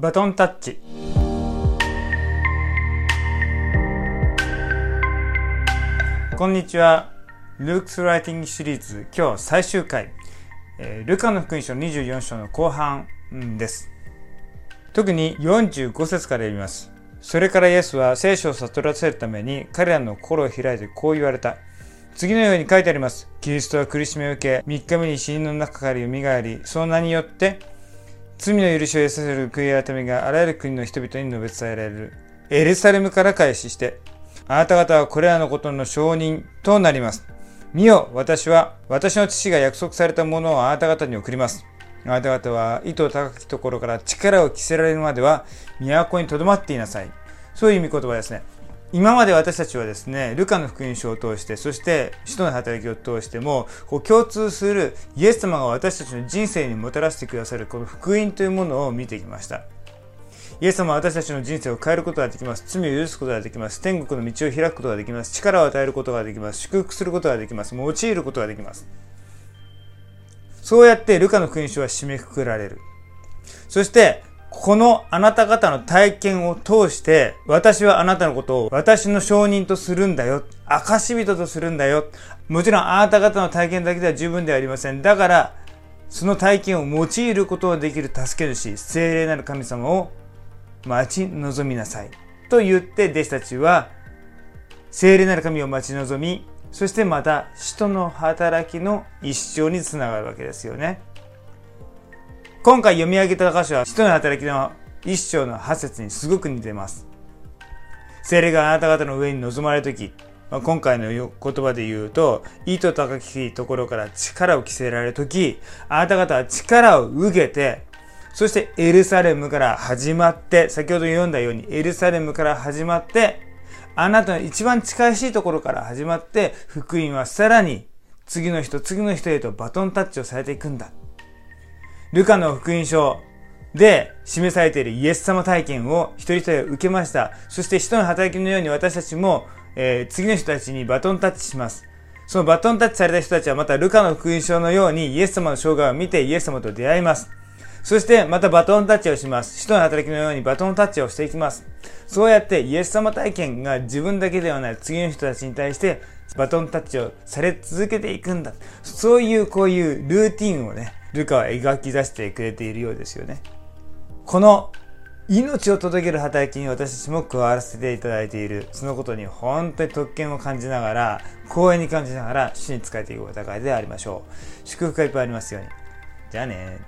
バトンタッチ。こんにちは。ルークスライティングシリーズ今日最終回、えー、ルカの福音書24章の後半です。特に45節から読みます。それからイエスは聖書を悟らせるために彼らの心を開いてこう言われた。次のように書いてあります。キリストは苦しみを受け、3日目に死人の中から蘇り、その名によって罪の許しを得させる悔い改めがあらゆる国の人々に述べ伝えられる。エルサレムから開始して、あなた方はこれらのことの証人となります。見よ、私は、私の父が約束されたものをあなた方に送ります。あなた方は、意図高きところから力を着せられるまでは、都に留まっていなさい。そういう意味言葉ですね。今まで私たちはですね、ルカの福音書を通して、そして使徒の働きを通しても、こう共通するイエス様が私たちの人生にもたらしてくださるこの福音というものを見てきました。イエス様は私たちの人生を変えることができます。罪を許すことができます。天国の道を開くことができます。力を与えることができます。祝福することができます。用いることができます。そうやってルカの福音書は締めくくられる。そして、このあなた方の体験を通して、私はあなたのことを私の証人とするんだよ。証人とするんだよ。もちろんあなた方の体験だけでは十分ではありません。だから、その体験を用いることができる助け主、精霊なる神様を待ち望みなさい。と言って弟子たちは、精霊なる神を待ち望み、そしてまた使徒の働きの一生につながるわけですよね。今回読み上げた箇所は、使徒の働きの一章の八節にすごく似てます。精霊があなた方の上に臨まれるとき、まあ、今回の言葉で言うと、意図高きところから力を着せられるとき、あなた方は力を受けて、そしてエルサレムから始まって、先ほど読んだようにエルサレムから始まって、あなたの一番近しいところから始まって、福音はさらに次の人、次の人へとバトンタッチをされていくんだ。ルカの福音書で示されているイエス様体験を一人一人受けました。そして人の働きのように私たちも、えー、次の人たちにバトンタッチします。そのバトンタッチされた人たちはまたルカの福音書のようにイエス様の生涯を見てイエス様と出会います。そしてまたバトンタッチをします。人の働きのようにバトンタッチをしていきます。そうやってイエス様体験が自分だけではない次の人たちに対してバトンタッチをされ続けていくんだ。そういうこういうルーティンをね、ルカは描き出してくれているようですよね。この命を届ける働きに私たちも加わらせていただいている。そのことに本当に特権を感じながら、光栄に感じながら、主に仕えていくお互いでありましょう。祝福がいっぱいありますように。じゃあね